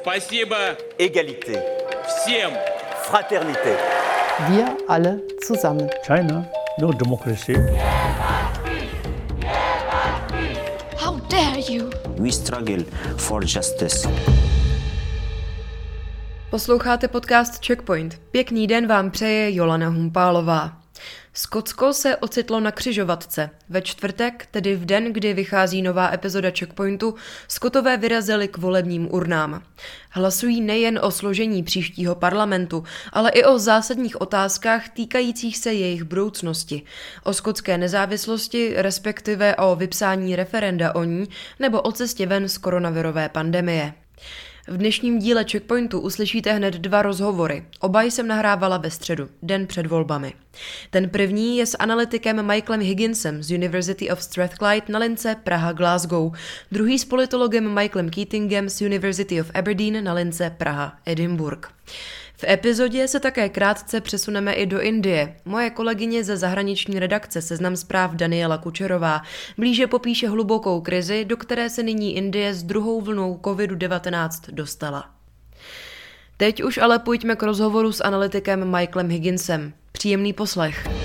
Спасибо Égalité. всем. Fraternité. Wir alle zusammen. China, no democracy. How dare you? We struggle for justice. Posloucháte podcast Checkpoint. Pěkný den vám přeje Jolana Humpálová. Skotsko se ocitlo na křižovatce. Ve čtvrtek, tedy v den, kdy vychází nová epizoda Checkpointu, Skotové vyrazili k volebním urnám. Hlasují nejen o složení příštího parlamentu, ale i o zásadních otázkách týkajících se jejich budoucnosti, o skotské nezávislosti, respektive o vypsání referenda o ní, nebo o cestě ven z koronavirové pandemie. V dnešním díle Checkpointu uslyšíte hned dva rozhovory. Oba jsem nahrávala ve středu, den před volbami. Ten první je s analytikem Michaelem Higginsem z University of Strathclyde na lince Praha Glasgow, druhý s politologem Michaelem Keatingem z University of Aberdeen na lince Praha Edinburgh. V epizodě se také krátce přesuneme i do Indie. Moje kolegyně ze zahraniční redakce Seznam zpráv Daniela Kučerová blíže popíše hlubokou krizi, do které se nyní Indie s druhou vlnou COVID-19 dostala. Teď už ale pojďme k rozhovoru s analytikem Michaelem Higginsem. Příjemný poslech.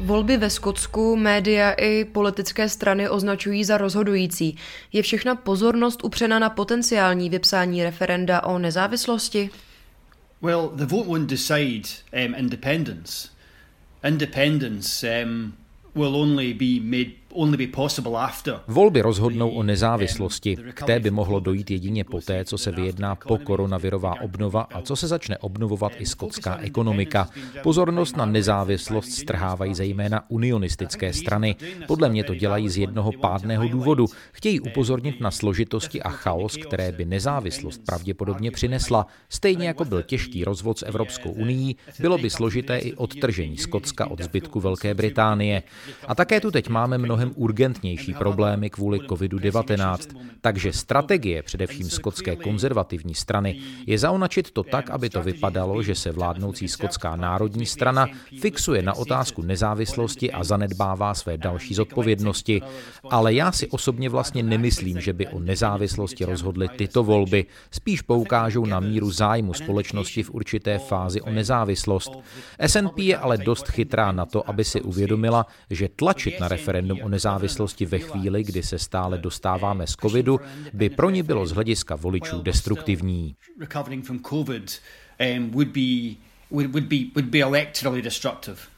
Volby ve Skotsku média i politické strany označují za rozhodující. Je všechna pozornost upřena na potenciální vypsání referenda o nezávislosti? Well, the vote won't decide um, independence. Independence um, will only be made Volby rozhodnou o nezávislosti. K té by mohlo dojít jedině poté, co se vyjedná po koronavirová obnova a co se začne obnovovat i skotská ekonomika. Pozornost na nezávislost strhávají zejména unionistické strany. Podle mě to dělají z jednoho pádného důvodu. Chtějí upozornit na složitosti a chaos, které by nezávislost pravděpodobně přinesla. Stejně jako byl těžký rozvod s Evropskou unii, bylo by složité i odtržení Skotska od zbytku Velké Británie. A také tu teď máme mnoho mnohem urgentnější problémy kvůli COVID-19. Takže strategie především skotské konzervativní strany je zaonačit to tak, aby to vypadalo, že se vládnoucí skotská národní strana fixuje na otázku nezávislosti a zanedbává své další zodpovědnosti. Ale já si osobně vlastně nemyslím, že by o nezávislosti rozhodly tyto volby. Spíš poukážou na míru zájmu společnosti v určité fázi o nezávislost. SNP je ale dost chytrá na to, aby si uvědomila, že tlačit na referendum o nezávislosti ve chvíli, kdy se stále dostáváme z covidu, by pro ní bylo z hlediska voličů destruktivní.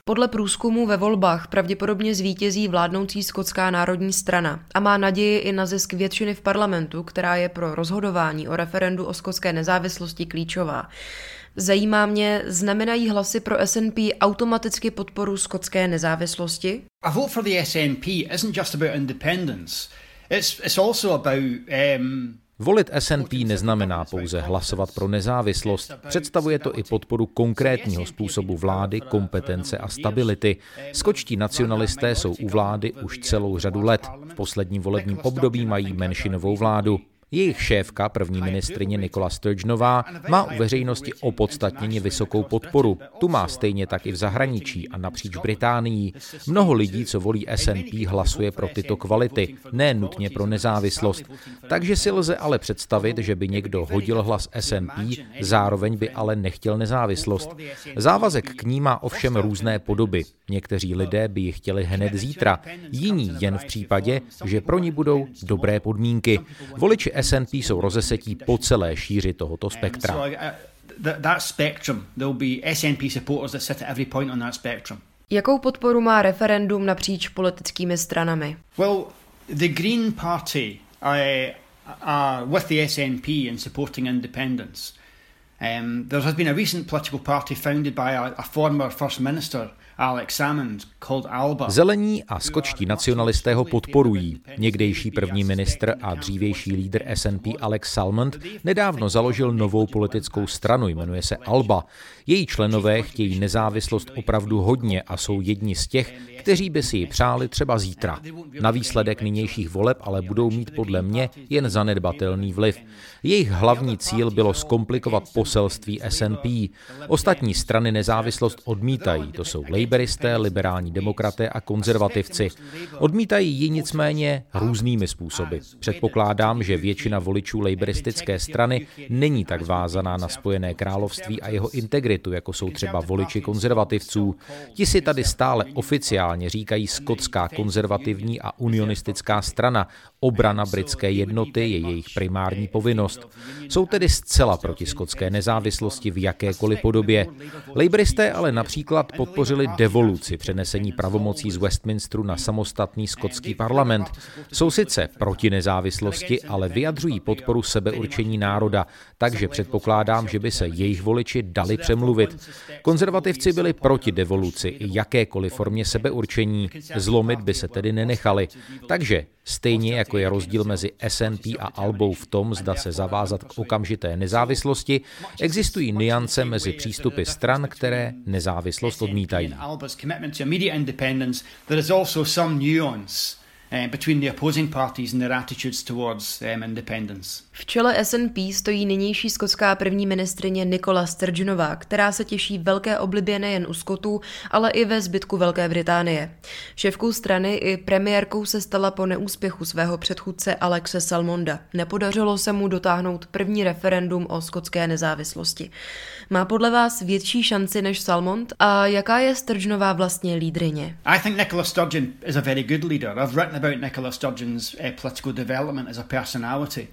Podle průzkumu ve volbách pravděpodobně zvítězí vládnoucí skotská národní strana a má naději i na zisk většiny v parlamentu, která je pro rozhodování o referendu o skotské nezávislosti klíčová. Zajímá mě, znamenají hlasy pro SNP automaticky podporu skotské nezávislosti? A vote for the SNP isn't just about independence. It's, it's also about um, Volit SNP neznamená pouze hlasovat pro nezávislost, představuje to i podporu konkrétního způsobu vlády, kompetence a stability. Skočtí nacionalisté jsou u vlády už celou řadu let. V posledním volebním období mají menšinovou vládu. Jejich šéfka, první ministrině Nikola Sturgeonová, má u veřejnosti opodstatněně vysokou podporu. Tu má stejně tak i v zahraničí a napříč Británií. Mnoho lidí, co volí SNP, hlasuje pro tyto kvality, ne nutně pro nezávislost. Takže si lze ale představit, že by někdo hodil hlas SNP, zároveň by ale nechtěl nezávislost. Závazek k ní má ovšem různé podoby. Někteří lidé by ji chtěli hned zítra, jiní jen v případě, že pro ní budou dobré podmínky. Voliči SNP jsou rozesetí po celé šíři tohoto spektra. Jakou podporu má referendum napříč politickými stranami? Well, the Green Party are, are with the SNP in supporting independence. Um, there has been a recent political party founded by a, a former First Minister Zelení a skočtí nacionalisté ho podporují. Někdejší první ministr a dřívější lídr SNP Alex Salmond nedávno založil novou politickou stranu, jmenuje se Alba. Její členové chtějí nezávislost opravdu hodně a jsou jedni z těch, kteří by si ji přáli třeba zítra. Na výsledek nynějších voleb ale budou mít podle mě jen zanedbatelný vliv. Jejich hlavní cíl bylo zkomplikovat poselství SNP. Ostatní strany nezávislost odmítají, to jsou Laboristé, liberální demokraté a konzervativci. Odmítají ji nicméně různými způsoby. Předpokládám, že většina voličů laboristické strany není tak vázaná na Spojené království a jeho integritu, jako jsou třeba voliči konzervativců. Ti si tady stále oficiálně říkají skotská konzervativní a unionistická strana. Obrana britské jednoty je jejich primární povinnost. Jsou tedy zcela proti skotské nezávislosti v jakékoliv podobě. Laboristé ale například podpořili devoluci přenesení pravomocí z Westminsteru na samostatný skotský parlament. Jsou sice proti nezávislosti, ale vyjadřují podporu sebeurčení národa, takže předpokládám, že by se jejich voliči dali přemluvit. Konzervativci byli proti devoluci i jakékoliv formě sebeurčení, zlomit by se tedy nenechali. Takže Stejně jako je rozdíl mezi SNP a Albou v tom, zda se zavázat k okamžité nezávislosti, existují niance mezi přístupy stran, které nezávislost odmítají. Uh, between the opposing parties and their attitudes towards um, independence. V čele SNP stojí nynější skotská první ministrině Nikola Sturgeonová, která se těší velké oblibě nejen u Skotů, ale i ve zbytku Velké Británie. Šéfkou strany i premiérkou se stala po neúspěchu svého předchůdce Alexe Salmonda. Nepodařilo se mu dotáhnout první referendum o skotské nezávislosti. Má podle vás větší šanci než Salmond a jaká je Sturgeonová vlastně lídrině? I think Nicola Sturgeon is a very good leader. I've written about Nicola Sturgeon's uh, political development as a personality.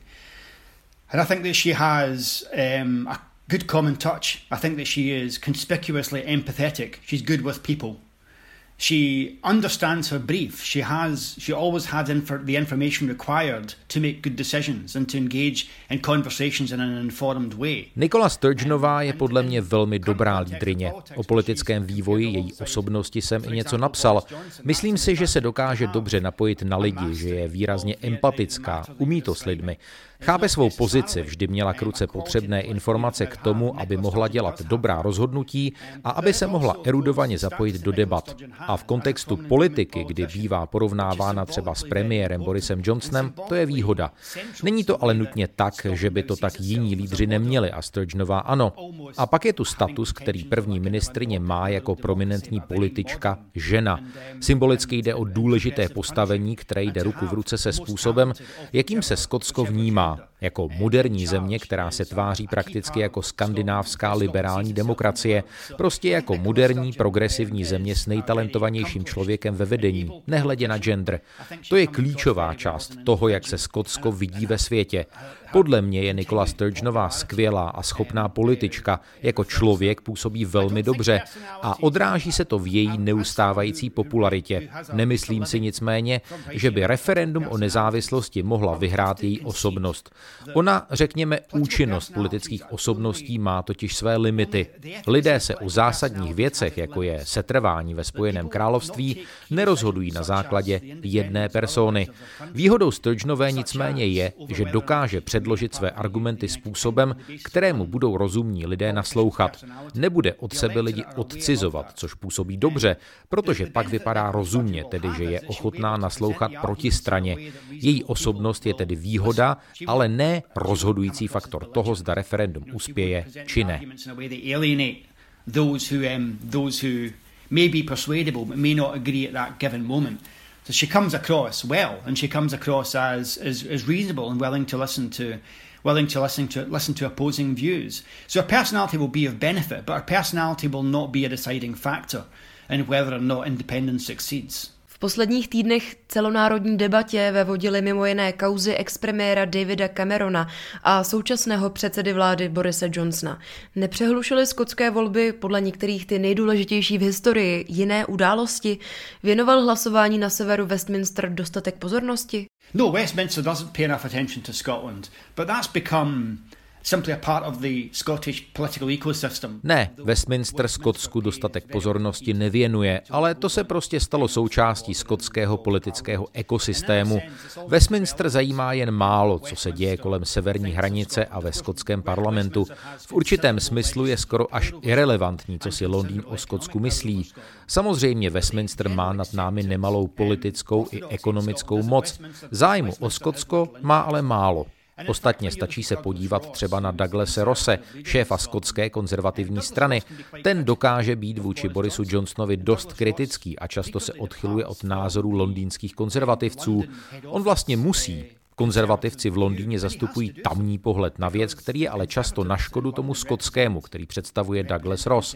And I think that she has um, a good common touch. I think that she is conspicuously empathetic. She's good with people. She understands her brief. She has, she always had infor- the information required to make good decisions and to engage in conversations in an informed way. Nikola Sturgeonová je podle mě velmi dobrá lídrině. O politickém vývoji její osobnosti jsem i něco napsal. Myslím si, že se dokáže dobře napojit na lidi, že je výrazně empatická, umí to s lidmi. Chápe svou pozici, vždy měla k ruce potřebné informace k tomu, aby mohla dělat dobrá rozhodnutí a aby se mohla erudovaně zapojit do debat. A v kontextu politiky, kdy bývá porovnávána třeba s premiérem Borisem Johnsonem, to je výhoda. Není to ale nutně tak, že by to tak jiní lídři neměli a Sturgeonová ano. A pak je tu status, který první ministrině má jako prominentní politička žena. Symbolicky jde o důležité postavení, které jde ruku v ruce se způsobem, jakým se Skotsko vnímá jako moderní země, která se tváří prakticky jako skandinávská liberální demokracie, prostě jako moderní progresivní země s nejtalentovanějším člověkem ve vedení, nehledě na gender. To je klíčová část toho, jak se Skotsko vidí ve světě. Podle mě je Nikola Sturgeonová skvělá a schopná politička. Jako člověk působí velmi dobře a odráží se to v její neustávající popularitě. Nemyslím si nicméně, že by referendum o nezávislosti mohla vyhrát její osobnost. Ona, řekněme, účinnost politických osobností má totiž své limity. Lidé se o zásadních věcech, jako je setrvání ve Spojeném království, nerozhodují na základě jedné persony. Výhodou Sturgeonové nicméně je, že dokáže před předložit své argumenty způsobem, kterému budou rozumní lidé naslouchat. Nebude od sebe lidi odcizovat, což působí dobře, protože pak vypadá rozumně, tedy že je ochotná naslouchat proti straně. Její osobnost je tedy výhoda, ale ne rozhodující faktor toho, zda referendum uspěje či ne. Um, may be persuadable but may not agree at that given moment. So she comes across well, and she comes across as, as, as reasonable and willing to listen to willing to listen to listen to opposing views. So her personality will be of benefit, but her personality will not be a deciding factor in whether or not independence succeeds. Posledních týdnech celonárodní debatě ve vodili mimo jiné kauzy expremiéra Davida Camerona a současného předsedy vlády Borise Johnsona. Nepřehlušily skotské volby podle některých ty nejdůležitější v historii jiné události? Věnoval hlasování na severu Westminster dostatek pozornosti? No, Westminster doesn't pay enough attention to Scotland, but that's become Ne, Westminster Skotsku dostatek pozornosti nevěnuje, ale to se prostě stalo součástí skotského politického ekosystému. Westminster zajímá jen málo, co se děje kolem severní hranice a ve skotském parlamentu. V určitém smyslu je skoro až irrelevantní, co si Londýn o Skotsku myslí. Samozřejmě Westminster má nad námi nemalou politickou i ekonomickou moc. Zájmu o Skotsko má ale málo. Ostatně stačí se podívat třeba na Douglase Rosse, šéfa skotské konzervativní strany. Ten dokáže být vůči Borisu Johnsonovi dost kritický a často se odchyluje od názorů londýnských konzervativců. On vlastně musí, Konzervativci v Londýně zastupují tamní pohled na věc, který je ale často na škodu tomu skotskému, který představuje Douglas Ross.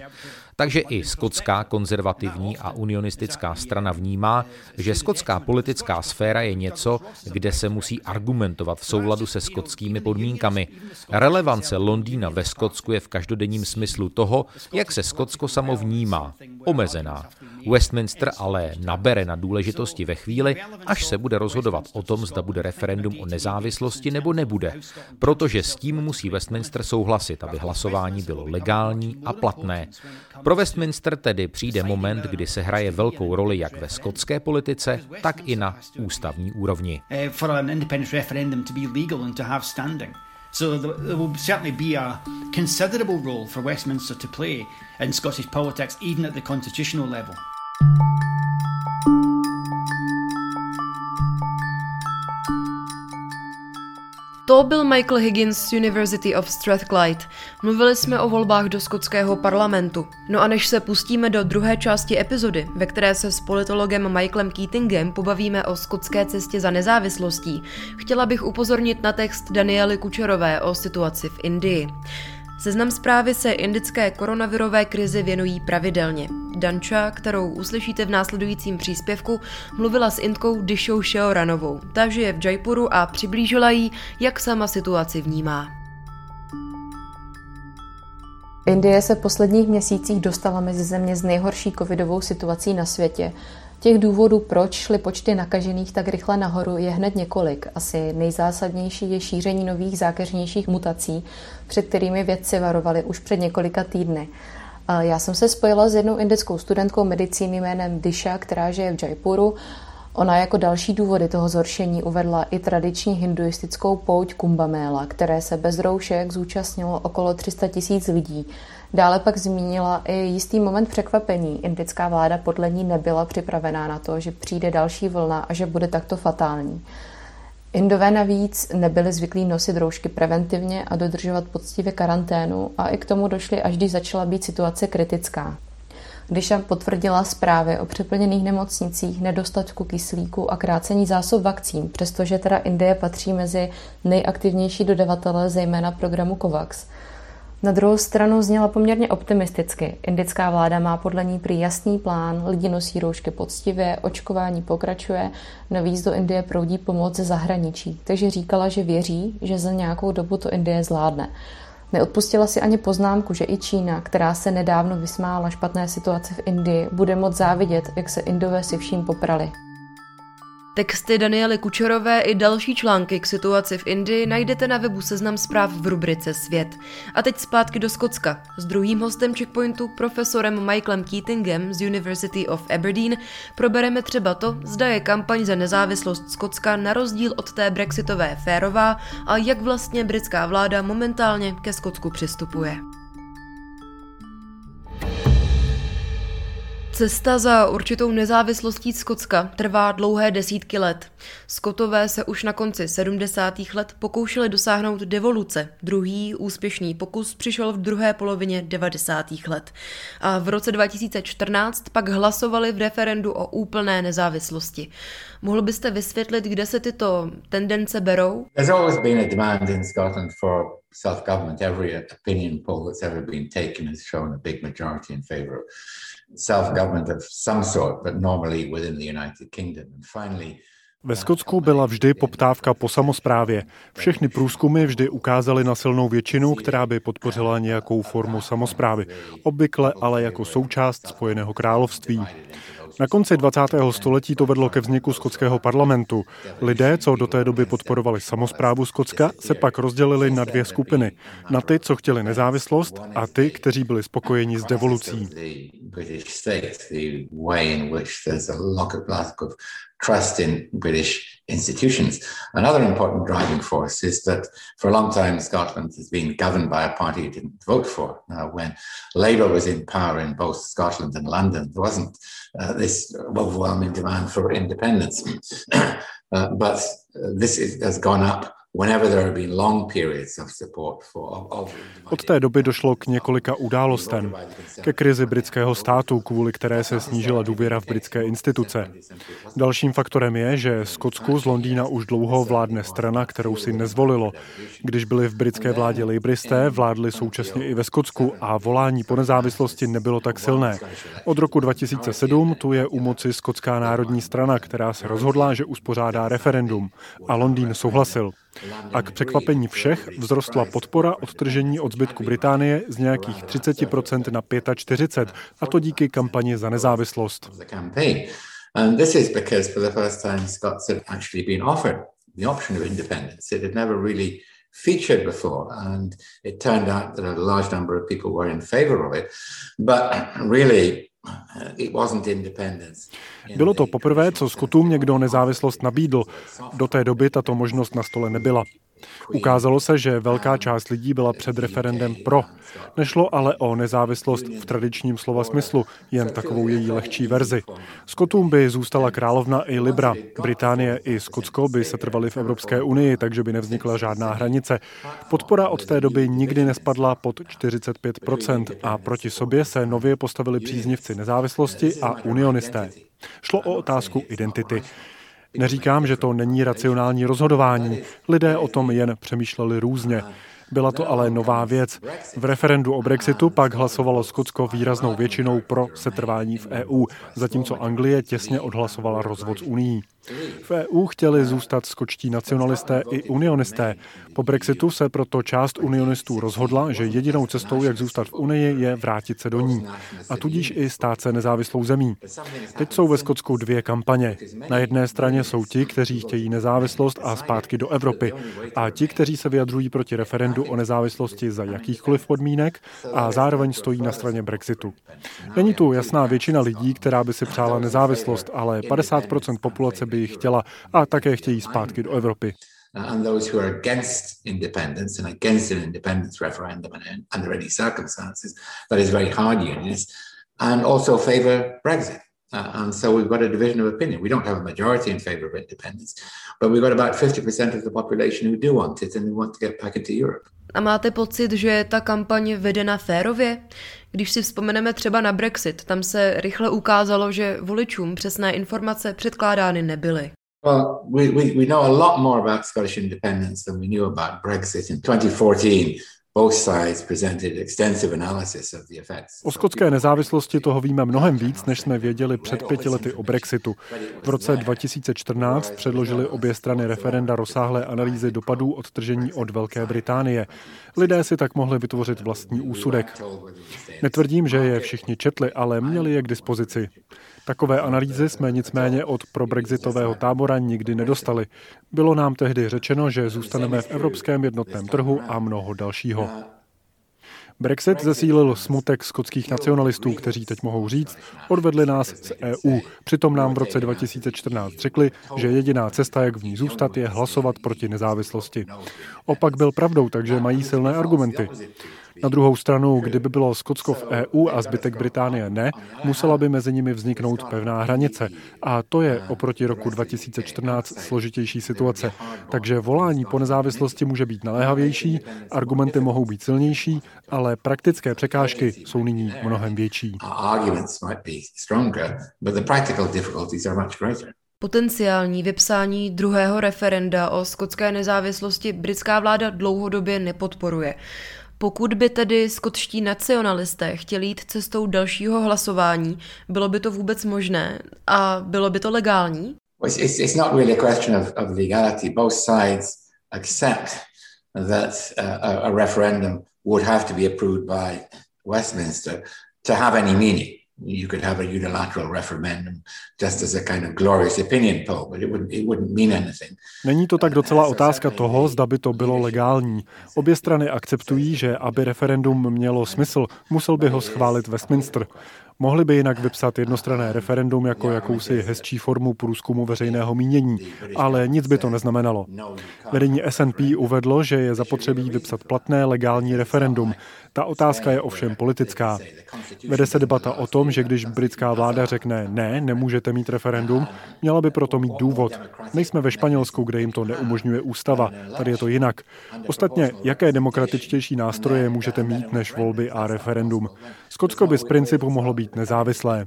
Takže i skotská konzervativní a unionistická strana vnímá, že skotská politická sféra je něco, kde se musí argumentovat v souladu se skotskými podmínkami. Relevance Londýna ve Skotsku je v každodenním smyslu toho, jak se Skotsko samo vnímá, omezená. Westminster ale nabere na důležitosti ve chvíli, až se bude rozhodovat o tom, zda bude referendum o nezávislosti nebo nebude, protože s tím musí Westminster souhlasit, aby hlasování bylo legální a platné. Pro Westminster tedy přijde moment, kdy se hraje velkou roli jak ve skotské politice, tak i na ústavní úrovni. So there will certainly be a considerable role for Westminster to play in Scottish politics, even at the constitutional level. To byl Michael Higgins z University of Strathclyde. Mluvili jsme o volbách do skotského parlamentu. No a než se pustíme do druhé části epizody, ve které se s politologem Michaelem Keatingem pobavíme o skotské cestě za nezávislostí, chtěla bych upozornit na text Daniely Kučerové o situaci v Indii. Seznam zprávy se indické koronavirové krizi věnují pravidelně. Danča, kterou uslyšíte v následujícím příspěvku, mluvila s Indkou Dishou Sheoranovou. Ta žije v Jaipuru a přiblížila jí, jak sama situaci vnímá. Indie se posledních měsících dostala mezi země s nejhorší covidovou situací na světě Těch důvodů, proč šly počty nakažených tak rychle nahoru, je hned několik. Asi nejzásadnější je šíření nových zákeřnějších mutací, před kterými vědci varovali už před několika týdny. Já jsem se spojila s jednou indickou studentkou medicíny jménem Disha, která žije v Jaipuru. Ona jako další důvody toho zhoršení uvedla i tradiční hinduistickou pouť Kumbamela, které se bez roušek zúčastnilo okolo 300 tisíc lidí. Dále pak zmínila i jistý moment překvapení. Indická vláda podle ní nebyla připravená na to, že přijde další vlna a že bude takto fatální. Indové navíc nebyli zvyklí nosit roušky preventivně a dodržovat poctivě karanténu a i k tomu došli, až když začala být situace kritická. Když potvrdila zprávy o přeplněných nemocnicích, nedostatku kyslíku a krácení zásob vakcín, přestože teda Indie patří mezi nejaktivnější dodavatele, zejména programu COVAX – na druhou stranu zněla poměrně optimisticky. Indická vláda má podle ní prý jasný plán, lidi nosí roušky poctivě, očkování pokračuje, navíc do Indie proudí pomoc ze zahraničí, takže říkala, že věří, že za nějakou dobu to Indie zvládne. Neodpustila si ani poznámku, že i Čína, která se nedávno vysmála špatné situaci v Indii, bude moc závidět, jak se Indové si vším poprali. Texty Daniely Kučerové i další články k situaci v Indii najdete na webu Seznam zpráv v rubrice Svět. A teď zpátky do Skotska. S druhým hostem Checkpointu, profesorem Michaelem Keatingem z University of Aberdeen, probereme třeba to, zda je kampaň za nezávislost Skotska na rozdíl od té brexitové férová a jak vlastně britská vláda momentálně ke Skotsku přistupuje. Cesta za určitou nezávislostí Skotska trvá dlouhé desítky let. Skotové se už na konci 70. let pokoušeli dosáhnout devoluce. Druhý úspěšný pokus přišel v druhé polovině 90. let. A v roce 2014 pak hlasovali v referendu o úplné nezávislosti. Mohl byste vysvětlit, kde se tyto tendence berou? Self-government. Every opinion poll that's ever been taken has shown a big majority in favor self-government of some sort, but normally within the United Kingdom. And finally, ve Skotsku byla vždy poptávka po samozprávě. Všechny průzkumy vždy ukázaly na silnou většinu, která by podpořila nějakou formu samozprávy, obvykle ale jako součást Spojeného království. Na konci 20. století to vedlo ke vzniku skotského parlamentu. Lidé, co do té doby podporovali samozprávu Skotska, se pak rozdělili na dvě skupiny. Na ty, co chtěli nezávislost a ty, kteří byli spokojeni s devolucí. trust in British institutions. Another important driving force is that for a long time Scotland has been governed by a party you didn't vote for. When Labour was in power in both Scotland and London, there wasn't uh, this overwhelming demand for independence. uh, but this is, has gone up Od té doby došlo k několika událostem. Ke krizi britského státu, kvůli které se snížila důvěra v britské instituce. Dalším faktorem je, že Skotsku z Londýna už dlouho vládne strana, kterou si nezvolilo. Když byli v britské vládě lejbristé, vládli současně i ve Skotsku a volání po nezávislosti nebylo tak silné. Od roku 2007 tu je u moci Skotská národní strana, která se rozhodla, že uspořádá referendum a Londýn souhlasil. A k překvapení všech vzrostla podpora odtržení od zbytku Británie z nějakých 30% na 45%, a to díky kampani za nezávislost. Featured before, and it turned out that a large number of people were in favor of it. But really, bylo to poprvé, co Skotům někdo nezávislost nabídl. Do té doby tato možnost na stole nebyla. Ukázalo se, že velká část lidí byla před referendem pro. Nešlo ale o nezávislost v tradičním slova smyslu, jen takovou její lehčí verzi. Skotům by zůstala královna i Libra. Británie i Skotsko by se trvaly v Evropské unii, takže by nevznikla žádná hranice. Podpora od té doby nikdy nespadla pod 45% a proti sobě se nově postavili příznivci nezávislosti a unionisté. Šlo o otázku identity. Neříkám, že to není racionální rozhodování. Lidé o tom jen přemýšleli různě. Byla to ale nová věc. V referendu o Brexitu pak hlasovalo Skotsko výraznou většinou pro setrvání v EU, zatímco Anglie těsně odhlasovala rozvod z Unii. V EU chtěli zůstat skočtí nacionalisté i unionisté. Po Brexitu se proto část unionistů rozhodla, že jedinou cestou, jak zůstat v Unii, je vrátit se do ní. A tudíž i stát se nezávislou zemí. Teď jsou ve Skotsku dvě kampaně. Na jedné straně jsou ti, kteří chtějí nezávislost a zpátky do Evropy. A ti, kteří se vyjadřují proti referendu o nezávislosti za jakýchkoliv podmínek a zároveň stojí na straně Brexitu. Není tu jasná většina lidí, která by si přála nezávislost, ale 50% populace by ji chtěla a také chtějí zpátky do Evropy. and those who are against independence and against an independence referendum under any circumstances, that is very hard unionist, and also favour Brexit. Uh, and so we've got a division of opinion. We don't have a majority in favour of independence, but we've got about 50% of the population who do want it and who want to get back into Europe. A máte pocit, že je ta kampaň vedena férově? Když si vzpomeneme třeba na Brexit, tam se rychle ukázalo, že voličům přesné informace předkládány nebyly. Well, we, we, we know a lot more about Scottish independence than we knew about Brexit in 2014. O skotské nezávislosti toho víme mnohem víc, než jsme věděli před pěti lety o Brexitu. V roce 2014 předložili obě strany referenda rozsáhlé analýzy dopadů odtržení od Velké Británie. Lidé si tak mohli vytvořit vlastní úsudek. Netvrdím, že je všichni četli, ale měli je k dispozici. Takové analýzy jsme nicméně od probrexitového tábora nikdy nedostali. Bylo nám tehdy řečeno, že zůstaneme v evropském jednotném trhu a mnoho dalšího. Brexit zesílil smutek skotských nacionalistů, kteří teď mohou říct, odvedli nás z EU. Přitom nám v roce 2014 řekli, že jediná cesta, jak v ní zůstat, je hlasovat proti nezávislosti. Opak byl pravdou, takže mají silné argumenty. Na druhou stranu, kdyby bylo Skotsko v EU a zbytek Británie ne, musela by mezi nimi vzniknout pevná hranice. A to je oproti roku 2014 složitější situace. Takže volání po nezávislosti může být naléhavější, argumenty mohou být silnější, ale praktické překážky jsou nyní mnohem větší. Potenciální vypsání druhého referenda o skotské nezávislosti britská vláda dlouhodobě nepodporuje. Pokud by tedy skotští nacionalisté chtěli jít cestou dalšího hlasování, bylo by to vůbec možné a bylo by to legální? It's, it's not really a question of, of legality. Both sides accept that uh, a, a referendum would have to be approved by Westminster to have any meaning. You could have a unilateral referendum just as a kind of glorious opinion poll, but it wouldn't, it wouldn't mean anything. Není to tak docela otázka toho, zda by to bylo legální. Obě strany akceptují, že aby referendum mělo smysl, musel by ho schválit Westminster. Mohli by jinak vypsat jednostranné referendum jako jakousi hezčí formu průzkumu veřejného mínění, ale nic by to neznamenalo. Vedení SNP uvedlo, že je zapotřebí vypsat platné legální referendum. Ta otázka je ovšem politická. Vede se debata o tom, že když britská vláda řekne ne, nemůžete mít referendum, měla by proto mít důvod. Nejsme ve Španělsku, kde jim to neumožňuje ústava. Tady je to jinak. Ostatně, jaké demokratičtější nástroje můžete mít než volby a referendum? Skotsko by z principu mohlo být nezávislé.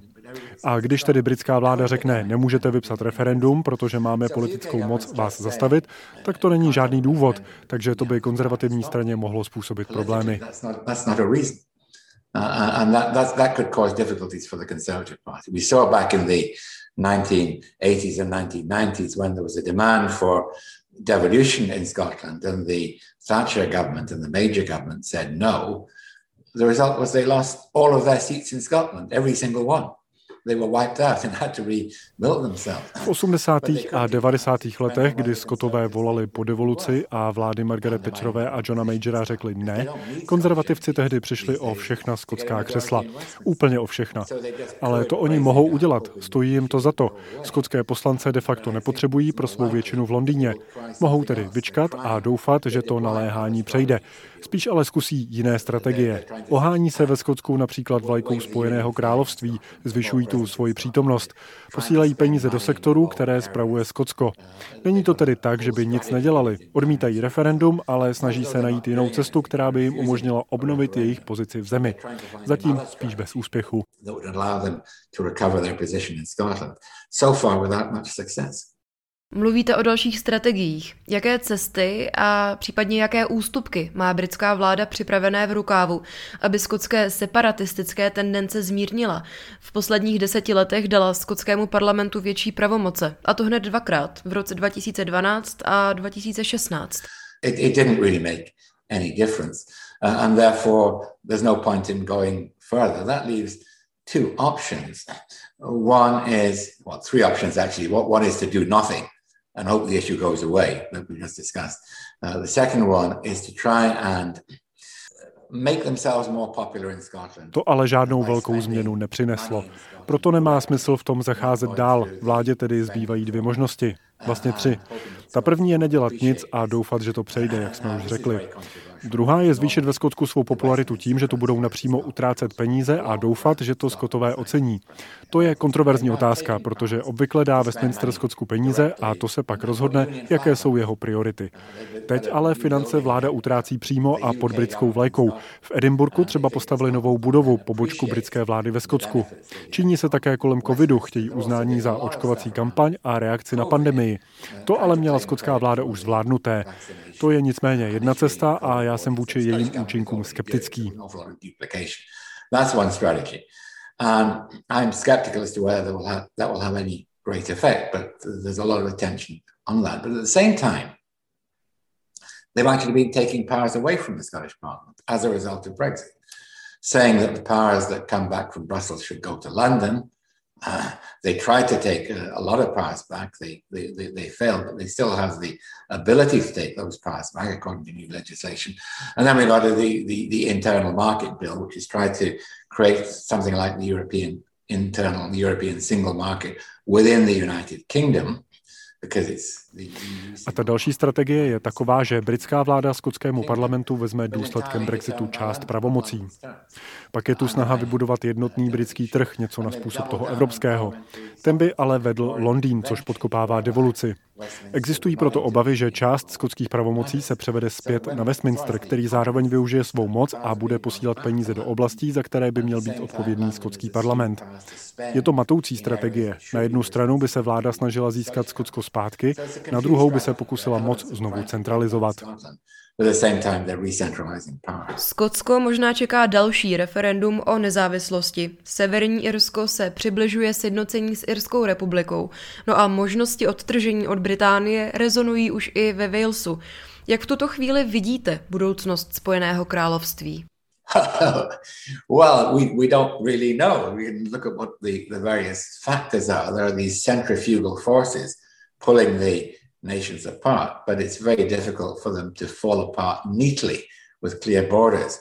A když tedy britská vláda řekne, nemůžete vypsat referendum, protože máme politickou moc vás zastavit, tak to není žádný důvod, takže to by konzervativní straně mohlo způsobit problémy. And that, that, that could cause difficulties for the Conservative Party. We saw back in the 1980s and 1990s when there was a demand for devolution in Scotland and the Thatcher government and the Major government said no. The result was they lost all of their seats in Scotland, every single one. V 80. a 90. letech, kdy Skotové volali po devoluci a vlády Margaret Thatcherové a Johna Majora řekli ne, konzervativci tehdy přišli o všechna skotská křesla. Úplně o všechna. Ale to oni mohou udělat. Stojí jim to za to. Skotské poslance de facto nepotřebují pro svou většinu v Londýně. Mohou tedy vyčkat a doufat, že to naléhání přejde. Spíš ale zkusí jiné strategie. Ohání se ve Skotsku například vlajkou Spojeného království, zvyšují tu svoji přítomnost. Posílají peníze do sektorů, které spravuje Skotsko. Není to tedy tak, že by nic nedělali. Odmítají referendum, ale snaží se najít jinou cestu, která by jim umožnila obnovit jejich pozici v zemi. Zatím spíš bez úspěchu. So far without much success. Mluvíte o dalších strategiích. Jaké cesty a případně jaké ústupky má britská vláda připravené v rukávu, aby skotské separatistické tendence zmírnila? V posledních deseti letech dala skotskému parlamentu větší pravomoce, a to hned dvakrát, v roce 2012 a 2016. It, it didn't really make any difference. Uh, and therefore there's no point in going further. That leaves two options. One is, well, three options actually. One is to do nothing and hope the issue goes away that we just discussed. Uh, the second one is to try and To ale žádnou velkou změnu nepřineslo. Proto nemá smysl v tom zacházet dál. Vládě tedy zbývají dvě možnosti. Vlastně tři. Ta první je nedělat nic a doufat, že to přejde, jak jsme už řekli. Druhá je zvýšit ve Skotsku svou popularitu tím, že tu budou napřímo utrácet peníze a doufat, že to Skotové ocení. To je kontroverzní otázka, protože obvykle dá Westminster Skotsku peníze a to se pak rozhodne, jaké jsou jeho priority. Teď ale finance vláda utrácí přímo a pod britskou vlajkou. V Edinburgu třeba postavili novou budovu, pobočku britské vlády ve Skotsku. Činí se také kolem covidu, chtějí uznání za očkovací kampaň a reakci na pandemii. To ale měla skotská vláda už zvládnuté. To je nicméně jedna cesta a já jsem vůči jejím účinkům skeptický. That's one strategy. I'm skeptical as to whether that will have, that will have any great effect, but there's a lot of attention on that. But at the same time, they've actually been taking powers away from the Scottish Parliament as a result of Brexit, saying that the powers that come back from Brussels should go to London uh, they tried to take a, a, lot of powers back. They, they, they, they, failed, but they still have the ability to take those powers back according to new legislation. And then we got the, the, the internal market bill, which is tried to create something like the European internal, the European single market within the United Kingdom. A ta další strategie je taková, že britská vláda skotskému parlamentu vezme důsledkem Brexitu část pravomocí. Pak je tu snaha vybudovat jednotný britský trh, něco na způsob toho evropského. Ten by ale vedl Londýn, což podkopává devoluci. Existují proto obavy, že část skotských pravomocí se převede zpět na Westminster, který zároveň využije svou moc a bude posílat peníze do oblastí, za které by měl být odpovědný skotský parlament. Je to matoucí strategie. Na jednu stranu by se vláda snažila získat Skotsko zpátky, na druhou by se pokusila moc znovu centralizovat. Skotsko možná čeká další referendum o nezávislosti. Severní Irsko se přibližuje sjednocení s Irskou republikou. No a možnosti odtržení od Británie rezonují už i ve Walesu. Jak v tuto chvíli vidíte budoucnost Spojeného království? well, we, we don't really know. We can look at what the, the various factors are. There are these centrifugal forces pulling the nations apart, but it's very difficult for them to fall apart neatly with clear borders.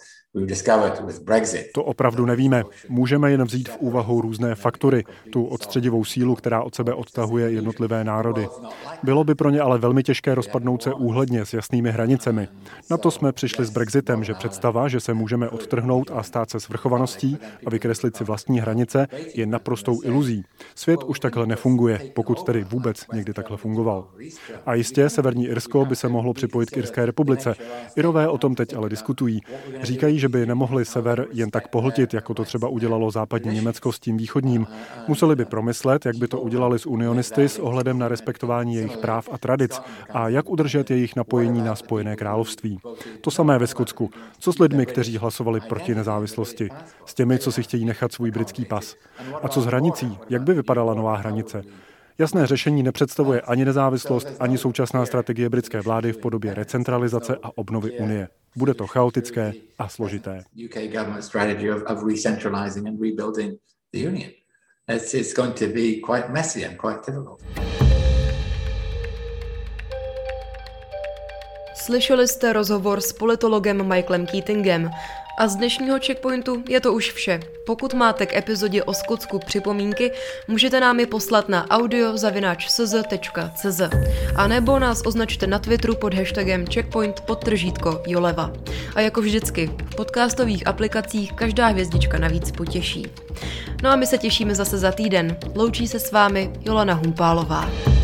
To opravdu nevíme. Můžeme jen vzít v úvahu různé faktory, tu odstředivou sílu, která od sebe odtahuje jednotlivé národy. Bylo by pro ně ale velmi těžké rozpadnout se úhledně s jasnými hranicemi. Na to jsme přišli s Brexitem, že představa, že se můžeme odtrhnout a stát se svrchovaností a vykreslit si vlastní hranice, je naprostou iluzí. Svět už takhle nefunguje, pokud tedy vůbec někdy takhle fungoval. A jistě Severní Irsko by se mohlo připojit k Irské republice. Irové o tom teď ale diskutují. Říkají, že by nemohli sever jen tak pohltit, jako to třeba udělalo západní Německo s tím východním. Museli by promyslet, jak by to udělali s unionisty s ohledem na respektování jejich práv a tradic a jak udržet jejich napojení na Spojené království. To samé ve Skotsku. Co s lidmi, kteří hlasovali proti nezávislosti? S těmi, co si chtějí nechat svůj britský pas? A co s hranicí? Jak by vypadala nová hranice? Jasné řešení nepředstavuje ani nezávislost, ani současná strategie britské vlády v podobě recentralizace a obnovy Unie. Bude to chaotické a složité. Slyšeli jste rozhovor s politologem Michaelem Keatingem. A z dnešního checkpointu je to už vše. Pokud máte k epizodě o Skotsku připomínky, můžete nám je poslat na audio.cz.cz a nebo nás označte na Twitteru pod hashtagem checkpoint podtržítko Joleva. A jako vždycky, v podcastových aplikacích každá hvězdička navíc potěší. No a my se těšíme zase za týden. Loučí se s vámi Jolana Humpálová.